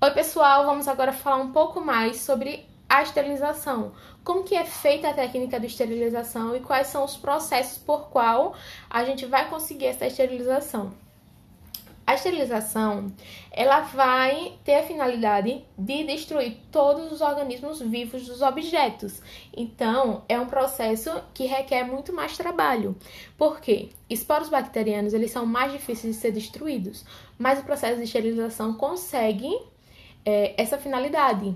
Oi pessoal, vamos agora falar um pouco mais sobre a esterilização. Como que é feita a técnica de esterilização e quais são os processos por qual a gente vai conseguir essa esterilização. A esterilização, ela vai ter a finalidade de destruir todos os organismos vivos dos objetos. Então, é um processo que requer muito mais trabalho. Por quê? Esporos bacterianos, eles são mais difíceis de ser destruídos, mas o processo de esterilização consegue é, essa finalidade.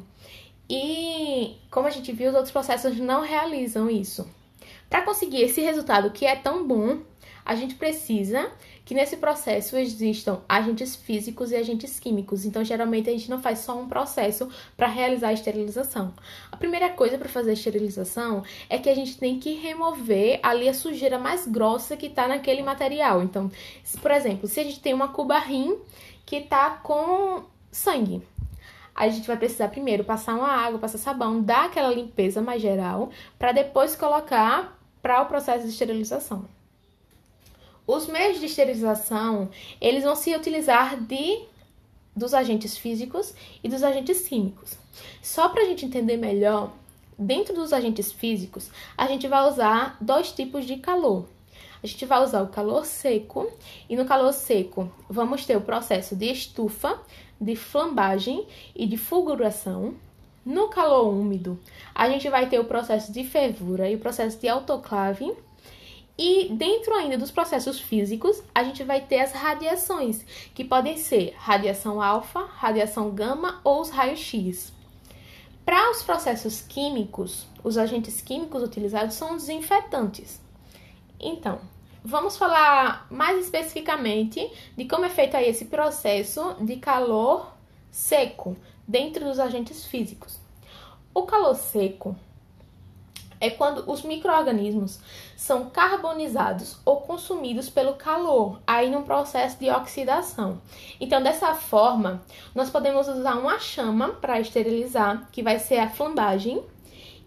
E, como a gente viu, os outros processos não realizam isso. Para conseguir esse resultado que é tão bom, a gente precisa que nesse processo existam agentes físicos e agentes químicos. Então, geralmente, a gente não faz só um processo para realizar a esterilização. A primeira coisa para fazer a esterilização é que a gente tem que remover ali a sujeira mais grossa que está naquele material. Então, por exemplo, se a gente tem uma cuba rim que está com sangue, a gente vai precisar primeiro passar uma água, passar sabão, dar aquela limpeza mais geral, para depois colocar para o processo de esterilização. Os meios de esterilização, eles vão se utilizar de dos agentes físicos e dos agentes químicos. Só para a gente entender melhor, dentro dos agentes físicos, a gente vai usar dois tipos de calor. A gente vai usar o calor seco e no calor seco vamos ter o processo de estufa, de flambagem e de fulguração. No calor úmido, a gente vai ter o processo de fervura e o processo de autoclave. E dentro ainda dos processos físicos, a gente vai ter as radiações, que podem ser radiação alfa, radiação gama ou os raios-x. Para os processos químicos, os agentes químicos utilizados são desinfetantes. Então, vamos falar mais especificamente de como é feito aí esse processo de calor seco dentro dos agentes físicos. O calor seco é quando os micro-organismos são carbonizados ou consumidos pelo calor, aí num processo de oxidação. Então, dessa forma, nós podemos usar uma chama para esterilizar, que vai ser a flambagem,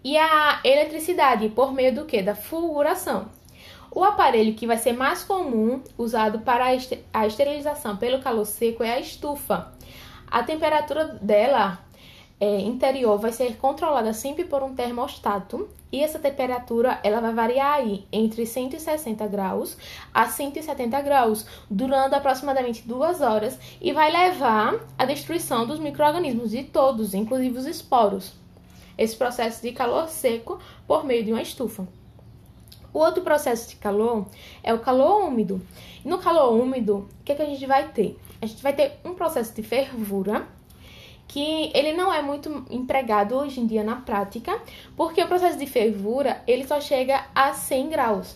e a eletricidade por meio do que? Da fulguração. O aparelho que vai ser mais comum usado para a esterilização pelo calor seco é a estufa. A temperatura dela é, interior vai ser controlada sempre por um termostato e essa temperatura ela vai variar aí entre 160 graus a 170 graus, durando aproximadamente duas horas e vai levar à destruição dos micro-organismos de todos, inclusive os esporos. Esse processo de calor seco por meio de uma estufa. O outro processo de calor é o calor úmido. No calor úmido, o que, é que a gente vai ter? A gente vai ter um processo de fervura, que ele não é muito empregado hoje em dia na prática, porque o processo de fervura ele só chega a 100 graus.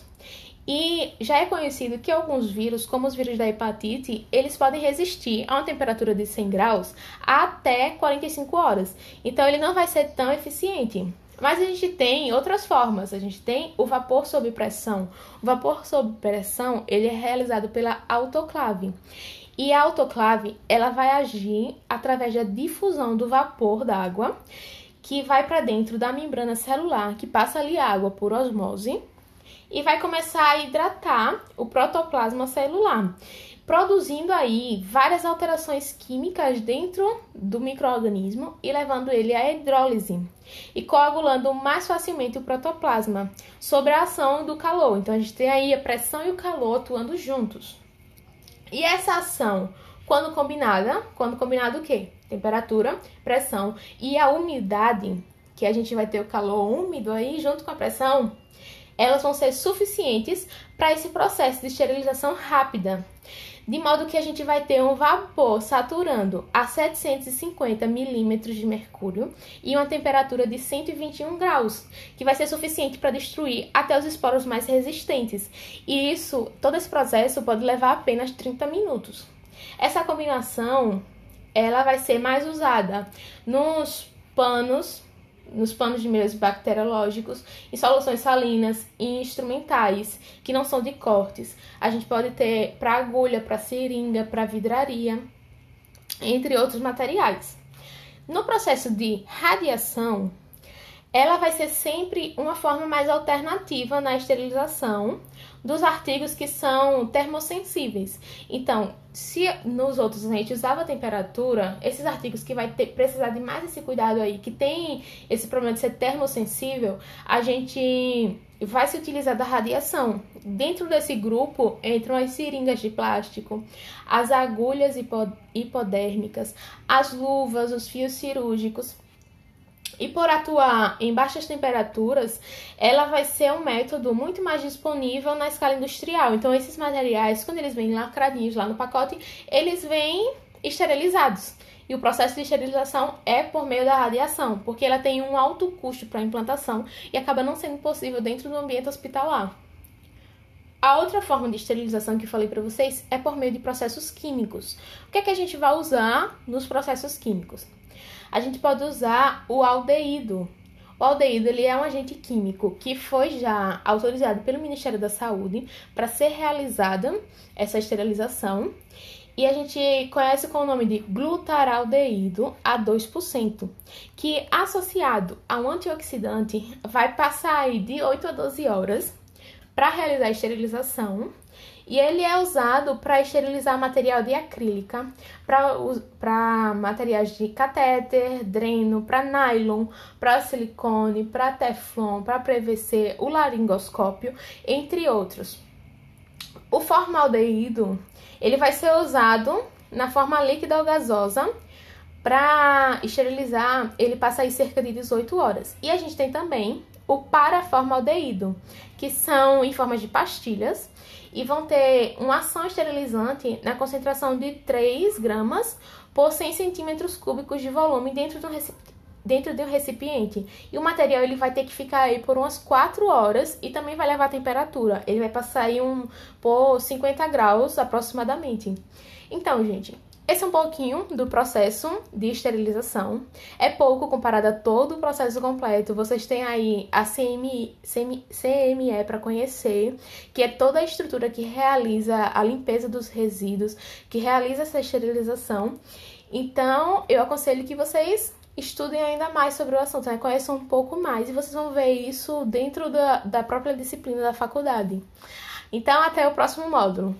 E já é conhecido que alguns vírus, como os vírus da hepatite, eles podem resistir a uma temperatura de 100 graus até 45 horas. Então ele não vai ser tão eficiente. Mas a gente tem outras formas. A gente tem o vapor sob pressão. O vapor sob pressão, ele é realizado pela autoclave. E a autoclave, ela vai agir através da difusão do vapor d'água, que vai para dentro da membrana celular, que passa ali água por osmose, e vai começar a hidratar o protoplasma celular produzindo aí várias alterações químicas dentro do microorganismo e levando ele à hidrólise e coagulando mais facilmente o protoplasma sobre a ação do calor. Então a gente tem aí a pressão e o calor atuando juntos. E essa ação, quando combinada, quando combinado o quê? Temperatura, pressão e a umidade, que a gente vai ter o calor úmido aí junto com a pressão, elas vão ser suficientes para esse processo de esterilização rápida de modo que a gente vai ter um vapor saturando a 750 milímetros de mercúrio e uma temperatura de 121 graus, que vai ser suficiente para destruir até os esporos mais resistentes. E isso, todo esse processo pode levar apenas 30 minutos. Essa combinação, ela vai ser mais usada nos panos nos panos de meios bacteriológicos, em soluções salinas e instrumentais, que não são de cortes. A gente pode ter para agulha, para seringa, para vidraria, entre outros materiais. No processo de radiação, ela vai ser sempre uma forma mais alternativa na esterilização dos artigos que são termossensíveis. Então, se nos outros a gente usava a temperatura, esses artigos que vai ter, precisar de mais esse cuidado aí, que tem esse problema de ser termossensível, a gente vai se utilizar da radiação. Dentro desse grupo entram as seringas de plástico, as agulhas hipodérmicas, as luvas, os fios cirúrgicos. E por atuar em baixas temperaturas, ela vai ser um método muito mais disponível na escala industrial. Então, esses materiais, quando eles vêm lacradinhos lá no pacote, eles vêm esterilizados. E o processo de esterilização é por meio da radiação, porque ela tem um alto custo para a implantação e acaba não sendo possível dentro do ambiente hospitalar. A outra forma de esterilização que eu falei para vocês é por meio de processos químicos. O que é que a gente vai usar nos processos químicos? A gente pode usar o aldeído. O aldeído ele é um agente químico que foi já autorizado pelo Ministério da Saúde para ser realizada essa esterilização e a gente conhece com o nome de glutaraldeído a 2%, que associado a um antioxidante vai passar aí de 8 a 12 horas para realizar a esterilização. E ele é usado para esterilizar material de acrílica, para materiais de catéter, dreno, para nylon, para silicone, para teflon, para PVC, o laringoscópio, entre outros. O formaldeído ele vai ser usado na forma líquida ou gasosa. Para esterilizar, ele passa aí cerca de 18 horas. E a gente tem também o paraformaldeído, que são em forma de pastilhas e vão ter uma ação esterilizante na concentração de 3 gramas por 100 centímetros cúbicos de volume dentro do dentro de um recipiente. E o material ele vai ter que ficar aí por umas 4 horas e também vai levar a temperatura. Ele vai passar aí um, por 50 graus aproximadamente. Então, gente, esse é um pouquinho do processo de esterilização. É pouco comparado a todo o processo completo. Vocês têm aí a CME, CME, CME para conhecer, que é toda a estrutura que realiza a limpeza dos resíduos, que realiza essa esterilização. Então, eu aconselho que vocês estudem ainda mais sobre o assunto, né? conheçam um pouco mais e vocês vão ver isso dentro da, da própria disciplina da faculdade. Então, até o próximo módulo.